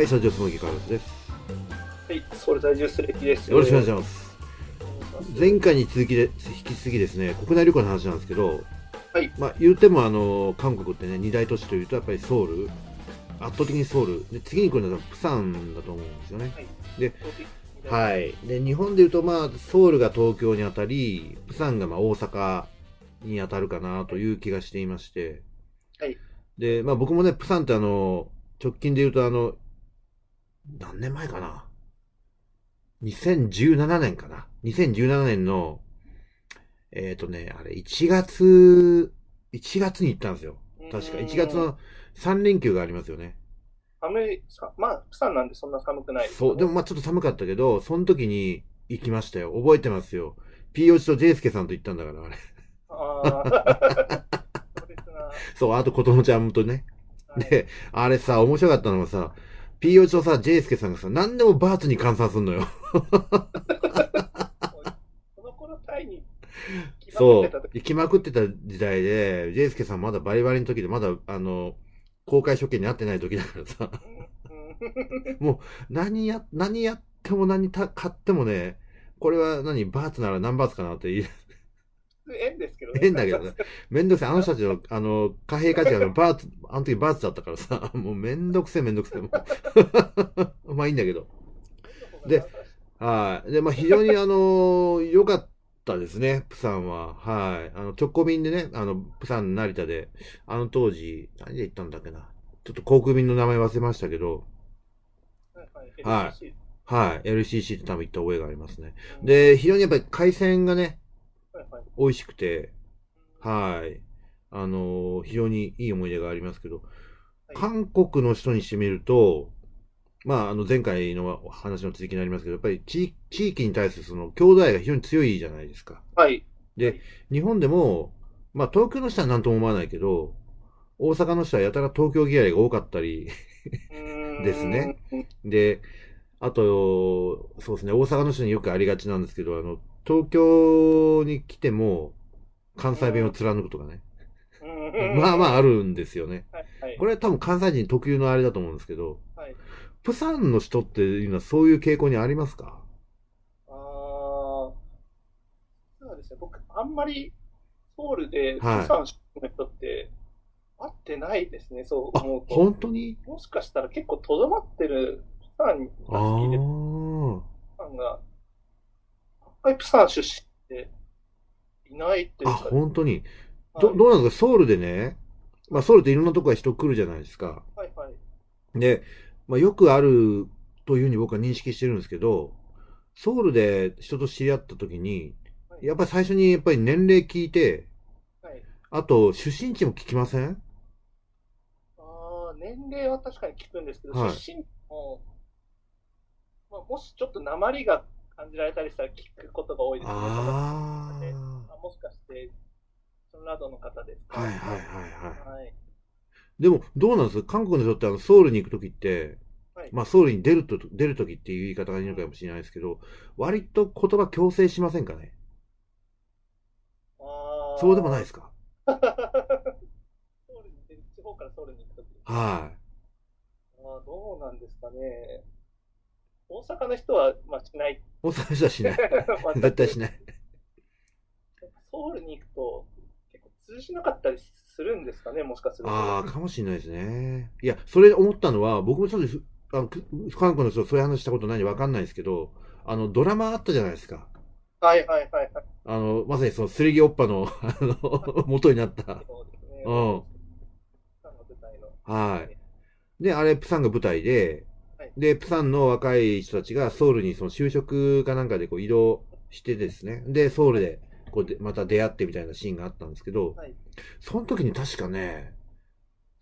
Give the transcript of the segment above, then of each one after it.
はい、社長、その木からです。はい、ソウル在住するきです。よろしくお願いします。前回に続きで、引き続きですね、国内旅行の話なんですけど、はい。まあ、言っても、あの、韓国ってね、二大都市というと、やっぱりソウル、圧倒的にソウル、で次に来るのはプサンだと思うんですよね。ではい。で、日本でいうと、まあ、ソウルが東京に当たり、プサンがまあ大阪に当たるかなという気がしていまして、はい。で、まあ僕もね、プサンってあの、直近で言うとあの、何年前かな ?2017 年かな ?2017 年の、えっ、とね、あれ、1月、1月に行ったんですよ。確か。1月の3連休がありますよね。寒いさ、まあ、プサンなんでそんな寒くない。そう、でもまあちょっと寒かったけど、その時に行きましたよ。覚えてますよ。P オチとジェイスケさんと行ったんだから、あれ。ああ。そうあと琴乃ちゃんとね。はい、で、あれさ、面白かったのがさ、P オチとさ、ジェイスケさんがさ、何でもバーツに換算すんのよ。この頃タイにそう行きまくってた時代で、ジェイスケさんまだバリバリの時で、まだ、あの、公開処刑に会ってない時だからさ、うんうん。何や、何やっても何た買ってもね、これは何、バーツなら何バーツかなって言い、普通円ですけどね。変だけどね。めんどくせえ。あの人たちの、あの、貨幣価値がバーツ、あの時バーツだったからさ、もうめんどくせえめんどくせえ。もうまあいいんだけど。ではい。で、まあ非常にあの、良かったですね、プサンは。はい。あの、直行便でね、あの、プサン成田で、あの当時、何で行ったんだっけな。ちょっと航空便の名前忘れましたけど、はいははい。LCC って多分行った覚えがありますね。うん、で、非常にやっぱり海鮮がね、美味しくて、はい。あの、非常にいい思い出がありますけど、はい韓国の人にしてみると、まあ、あの、前回の話の続きになりますけど、やっぱり地地域に対するその、郷土愛が非常に強いじゃないですか。はい。で、日本でも、まあ、東京の人は何とも思わないけど、大阪の人はやたら東京嫌いが多かったり、うんですね。で、あと、そうですね、大阪の人によくありがちなんですけど、あの、東京に来ても、関西弁を貫くとかね。うんまあまあああ。るんですよね。はいはい。これは多分関西人特有のあれだと思うんですけど、はい、プサンの人っていうのはそういう傾向にありますか？ああ。そうですね。僕、あんまりソウルでプはいサンの人って会ってないですね、そうあ、思うと。本当に？もしかしたら結構とどまってるプサンがあ好きで、プーサンが、あんまりプサン出身っていないっていうあ、か、本当に。はい。ど、どうなんですか？ソウルでね、まあソウルっていろんなとこから人来るじゃないですか。はいはい。で、まあよくあるというふうに僕は認識してるんですけど、ソウルで人と知り合った時に、はい。やっぱり最初にやっぱり年齢聞いて、はい、あと出身地も聞きません？あー年齢は確かに聞くんですけど、はい。出身も、まあ、もしちょっと鉛が感じられたりしたら聞くことが多いですね。あねあもしかして、そのなどの方ですあ。か？はいはいはいはい。はい。でも、どうなんです？か韓国の人ってあのソウルに行くときって、はいまあソウルに出ると、出るときっていう言い方がいいのかもしれないですけど、割と言葉強制しませんかね？あーそうでもないですか？ソウルに出る地方からソウルに行くとき。はい。あーどうなんですかね。大阪の人は、まあ、しない。大阪の人はしない。絶対しない。ソウルに行くと、結構通じなかったりするんですかね、もしかすると。ああ、かもしれないですね。いや、それ思ったのは、僕もちょっとふ、あのく韓国の人とそういう話したことないんでわかんないですけど、あの、ドラマあったじゃないですか。はいはいはいはい。あの、まさにその、すりぎおっぱの、あの、元になった。そうですね。うん。はい。で、あれ、プサンが舞台ではい、で、プサンの若い人たちがソウルにその就職かなんかでこう移動してですね、で、ソウルで、こうで、また出会ってみたいなシーンがあったんですけど、はい。その時に確かね、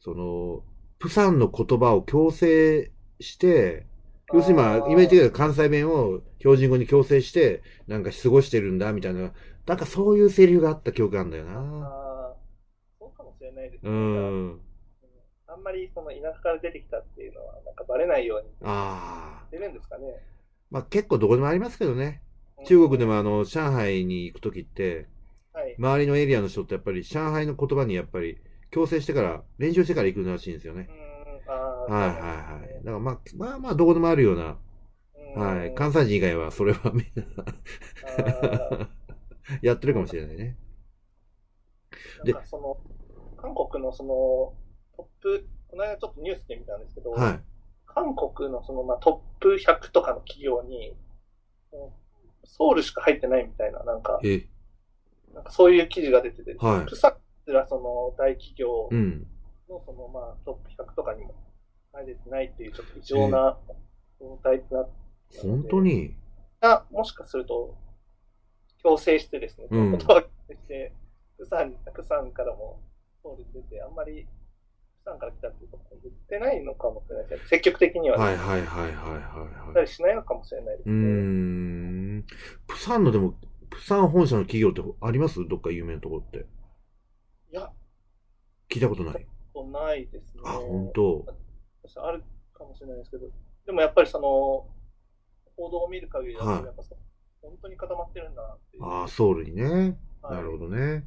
その、プサンの言葉を強制して、要するにまあ、イメージ的には関西弁を標準語に強制して、なんか過ごしてるんだ、みたいな、なんかそういうセリフがあった記憶があるんだよな。ああ、そうかもしれないですうね。ん。あんまりその田舎から出てきたっていうのは、なんかバレないようにああ。出るんですかね。まあ結構どこでもありますけどね。うん中国でもあの、上海に行くときって、はい。周りのエリアの人ってやっぱり上海の言葉にやっぱり強制してから、練習してから行くらしいんですよね。はいはいはい。だからまあ、まあまあ、どこでもあるような、はい。関西人以外はそれはみんな やってるかもしれないね。なんかその、韓国のその、トップ、この間ちょっとニュースで見たんですけど、はい。韓国のその、まあ、トップ100とかの企業に、ソウルしか入ってないみたいな、なんか、え、なんかそういう記事が出てて、はい。プサすらその大企業うん。のその、まあ、トップ100とかにも入れてないっていうちょっと異常な状態になって、本当に？あもしかすると、強制してですね、うん。断ってして、プサン、プサンからもソウルに出て、あんまり、プサンから来たっていうことも言ってないのかもしれないですね。積極的にはね、はいはいはいはいはい言はい。ったりしないのかもしれないですね。ん。プサンのでも、プサン本社の企業ってあります？どっか有名なところって。いや、聞いたことない。ないですね。あ、本当。あるかもしれないですけど、でもやっぱりその、報道を見る限りだと、はいやっぱそ本当に固まってるんだなっていう。ああ、ソウルにね。はいなるほどね。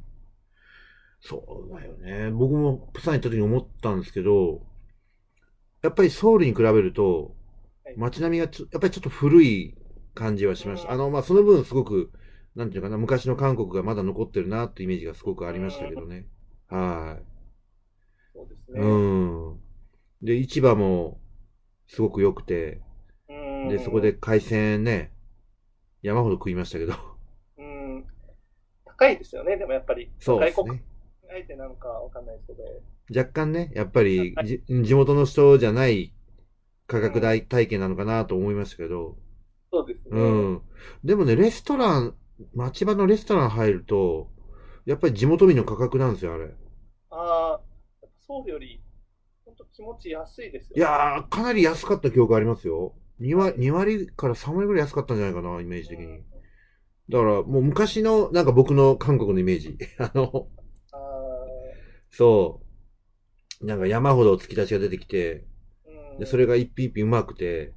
そうだよね。僕もプサン行った時に思ったんですけど、やっぱりソウルに比べるとはい、街並みがちょやっぱりちょっと古い感じはしました。うんあの、まあ、その分すごく、なんていうかな、昔の韓国がまだ残ってるなってイメージがすごくありましたけどね。はい。そうですね。うん。で、市場もすごく良くて、うんで、そこで、海鮮ね、山ほど食いましたけど、うん、高いですよね、でもやっぱり。そうです外国ね。相手なのかわかんないですけど。若干ね、やっぱりはいじ地元の人じゃない価格帯体験なのかなと思いましたけど、そうですね。うん。でもね、レストラン、町場のレストラン入ると、やっぱり地元民の価格なんですよ、あれ。ああ、ソウルより、本当気持ち安いですよ、いやー、かなり安かった記憶ありますよ。2割、2割から3割ぐらい安かったんじゃないかな、イメージ的に。だから、もう昔の、なんか僕の韓国のイメージ。あの、あそう。なんか山ほど突き出しが出てきて、で、それが一品一品うまくて、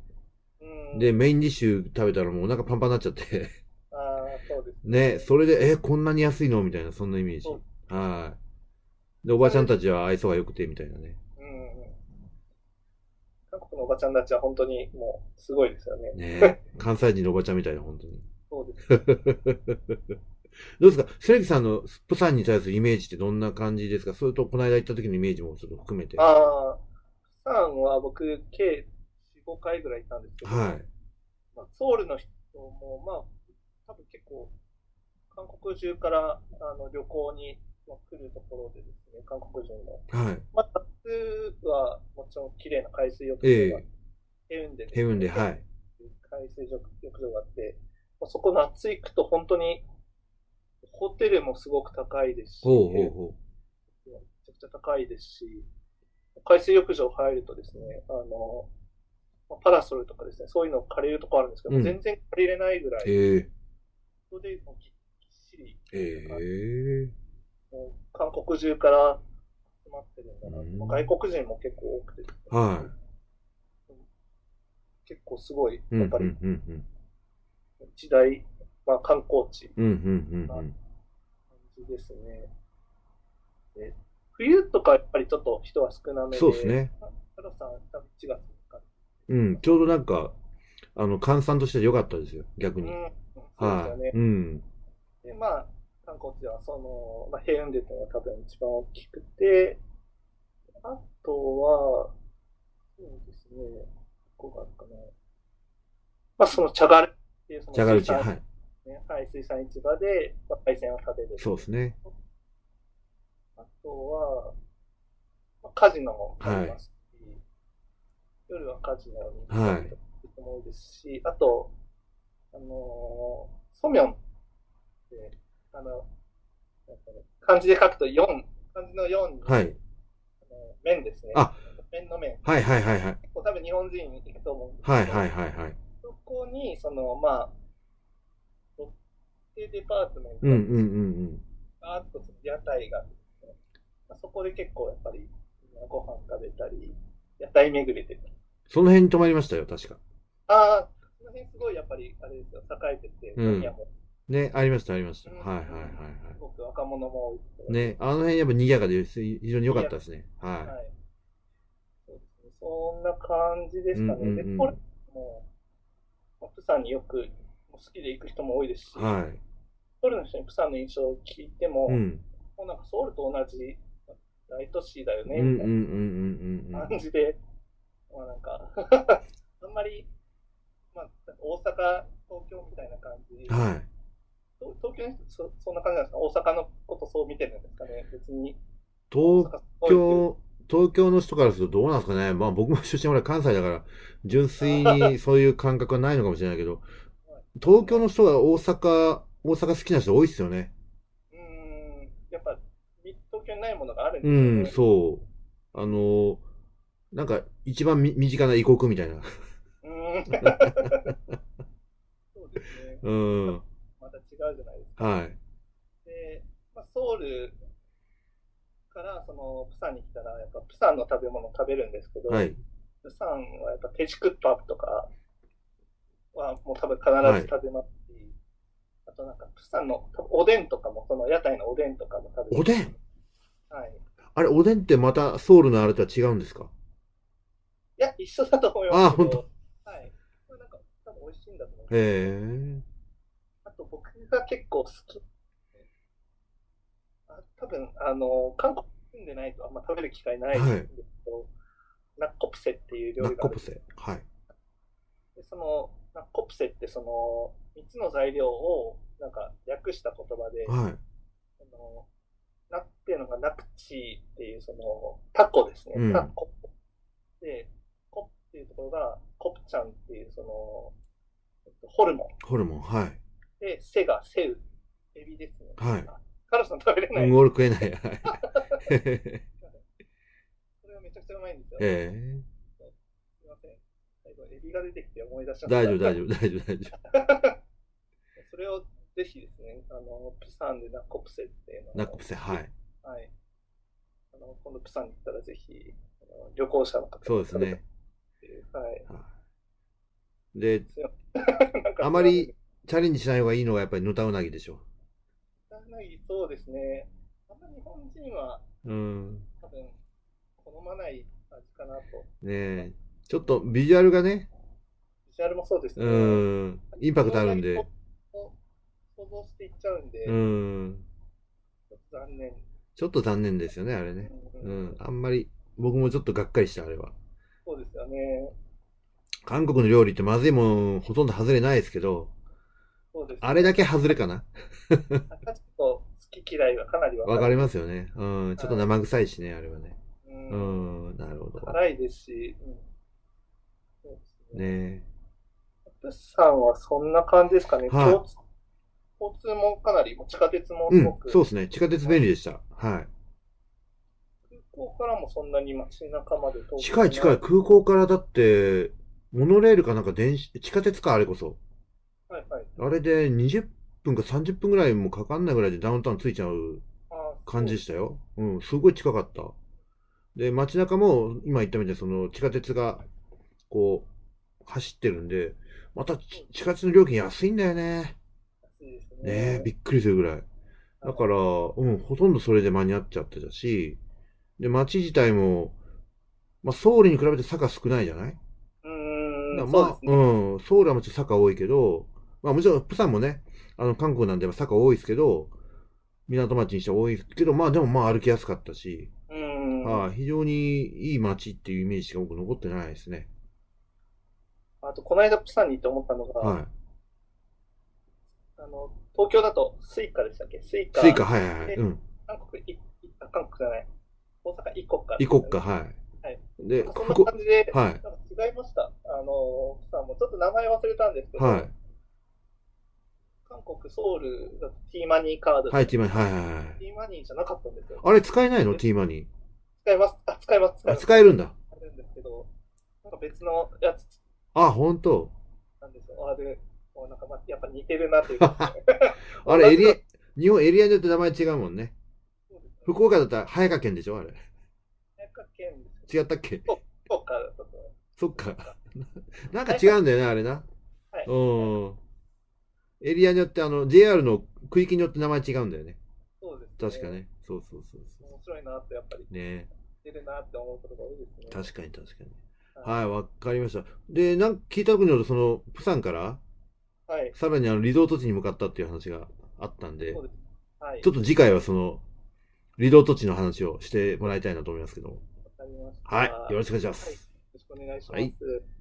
うんで、メインディッシュ食べたらもうお腹パンパンになっちゃって、ああ、そうですね、それで、え、こんなに安いの？みたいな、そんなイメージ。はい。で、おばちゃんたちは愛想が良くて、みたいなね。うん。韓国のおばちゃんたちは本当にもうすごいですよね。ね関西人のおばちゃんみたいな、本当に。そうです。どうですか？セレキさんのプサンに対するイメージってどんな感じですか？それと、この間行った時のイメージもちょっと含めて。はああ、プサンは僕、計4、5回ぐらい行ったんですけど、い。まあ、ソウルの人も、まあ、多分結構、韓国中からあの旅行にまあ来るところでですね、韓国人も。はい。まあ、夏はもちろん綺麗な海水浴場が、ヘウンデヘブンで、はい。海水浴場があって、まあそこ夏行くと本当に、ホテルもすごく高いですし、めちゃくちゃ高いですし、海水浴場入るとですね、あの、まあパラソルとかですね、そういうのを借りるとこあるんですけど、うん全然借りれないぐらい、う。ええそれでもうぎっしり、ええもう韓国中から集まってるんだな、うんまあ外国人も結構多くて、は結構すごい、い。うん、うん、やっぱりうん、うん。時代、まあ観光地うん、うん、うん、感じですね。で冬とかやっぱりちょっと人は少なめで、そうですね。太郎さん、多分1月かうん。ちょうどなんか、あの、換算として良かったですよ、逆に。うん、そうですよねはい。。うん。で、まあ、観光地はその、まあ、ヘウンデっていうのが多分一番大きくて、あとは、そうですね、どこがあるかな。まあ、その、チャガルっていう、その、じゃがるち、水産はい。ねはい、水産市場で、まあ、海鮮を食べる。そうですね。あとは、まあ、カジノもありますし、夜はカジノに行はいく人も多いですし、あと、あのーソミョンって、あの、漢字で書くと4、漢字の4に、はい。あの麺ですね。あ麺の麺。はい、はい、はい、はい。結構多分日本人行くと思うんですけど、はい、はい、はい、はい。そこに、その、まあ、ロッテデパートメントうん、うん、うん、うん。屋台があるんですね。まあそこで結構やっぱりご飯食べたり、屋台巡りで。その辺に泊まりましたよ、確か。ああ、その辺すごいやっぱりあれですよ、栄えてて、うんもね、ありました、ありました。うんはい、はい、はい、はすごく若者も多い。ね、あの辺やっぱ賑やかで非常に良かったですね。ははい。そうですね。そん感じですかね。うんうんうんで、これも、まあプサンによく好きで行く人も多いですし、はい。ソウルの人にプサンの印象を聞いても、うん。もうなんかソウルと同じ大都市だよね、うんうんうんみたいうんなうん感じで、まあなんか、あんまり、まあ、大阪、東京みたいな感じ。うん。はい。東東京の人そそんな感じなんですか？大阪のことそう見てるんですかね？別に。東京、東京の人からするとどうなんですかね？まあ僕も出身は関西だから、純粋にそういう感覚はないのかもしれないけど、東京の人が大阪、大阪好きな人多いっすよね。うーん、やっぱ、み東京にないものがあるんでうん、すよね。そう。あの、なんか一番み身近な異国みたいな。う。ーん。そうですね。うん。また違うじゃないですか。はい。で、まあ、ソウルからそのプサンに来たら、やっぱプサンの食べ物を食べるんですけど、はい。プサンはやっぱテチクッパとかはもう多分必ず食べますし、あとなんかプサンのおでんとかも、その屋台のおでんとかも食べる。おでん？はい。あれ、おでんってまたソウルのあれとは違うんですか？いや、一緒だと思います。あ本当はい。これなんか多分美味しいんだと思います。へえ。あと僕が結構好き。あ多分、あの、韓国に住んでないとあんま食べる機会ないんですけど、ナッコプセっていう料ナッ理があるコプセ。はい。でその、ナッコプセってその、3つの材料をなんか略した言葉で、はい。あのナっていうのがナクチーっていうその、タコですね。うんタコ。で、コっていうところが、コプちゃんっていうその、えっとホルモン。ホルモン。はい。で、セがセウ、エビですね。はいあ。カルさん食べれない。うん、俺食えない。はい。それがめちゃくちゃうまいんですよ。えすいません。最後、エビが出てきて思い出しちゃえった。大丈夫、大丈夫、大丈夫、大丈 それをぜひですね、あの、プサンでナコプセっていうの。ナッコプセ。はい。はい。あの、今度プサンに行ったらぜひ、旅行者の方そうですね。はい。はいで、あまり、チャレンジしない方がいいのがやっぱりヌタウナギでしょ。そうですね。あんま日本人はうん。多分好まない味かなと。ねえ。ちょっとビジュアルがね、ビジュアルもそうですね。うん。インパクトあるんで。想像していっちゃうんで、うん。ちょっと残念。ちょっと残念ですよね、あれね。ううんん。あんまり、僕もちょっとがっかりした、あれは。そうですよね。韓国の料理ってまずいもんほとんど外れないですけど、そうです、あれだけ外れかな？ちょっと好き嫌いがかなり分わかりまますよね。うん。ちょっと生臭いしね、あれはね。す。ううんん。なるほど。辛いですし、うんそうですね。ねプサンはそんな感じですかね。はい交通交通もかなり、地下鉄もえ。うんすごく、。そうですね。地下鉄便利でした。はい。空港からもそんなに街中まで遠く近い近い。空港からだって、モノレールかなんか電子、地下鉄か、あれこそ。はいはい。あれで20分か30分ぐらいもかかんないぐらいでダウンタウン着いちゃう感じでしたよ。うん、すごい近かった。で、街中も今言ったみたいにその地下鉄がこう走ってるんで、またち地下鉄の料金安いんだよね。ね。ねえ、びっくりするぐらい。だから、うん、ほとんどそれで間に合っちゃってたし、で、街自体も、まあ、ソウルに比べて坂少ないじゃない？うーん、まあ、ね。うん、ソウルはもちろん坂多いけど、まあもちろん、プサンもね、あの、韓国なんで坂多いですけど、港町にしては多いですけど、まあでもまあ歩きやすかったし、うーん。はい、非常にいい街っていうイメージしか僕残ってないですね。あと、この間プサンに行って思ったのが、はあの、東京だとスイカでしたっけ？スイい。カ。スイカ、はいはいはい。でうん。韓国い、韓国じゃない。大阪イコッカ。イコッカ、はい。はいで、そんな感じで、はい違いました。あの、プサンもちょっと名前忘れたんですけど、はい。韓国ソウルだとティーマニーカード、はい、ティーマニー、はいはいはい。ティーマニーじゃなかったんですよ。あれ使えないの？ティーマニ使います。あ、使います。使ー。あ、います。使えるんだ。あるんですけど、なんか別のやつあ、ほんと。なんですよ。あれ、もうなんかまやっぱ似てるなっていうか。あれ、エリア、日本エリアによって名前違うもんね。ね福岡だったら早川県でしょあれ。早川県違ったっけ？福岡だったと思います。そっか。なんか違うんだよね、あれな。はい。うん。エリアによって、あの、JR の区域によって名前違うんだよね。そうです、確か。ね。そうそうそうそ面白いなってやっぱりう。ね似てるなって思うことが多いですね。確かに確かに。はい、わかりました。で、なんか聞いたとによると、その、プサンから、はい。さらにあの、リゾート地に向かったっていう話があったんで、です。はい。ちょっと次回はその、リゾート地の話をしてもらいたいなと思いますけども。わかりました。はい、よろしくお願いしまはい。よす。ろしくお願いします。はい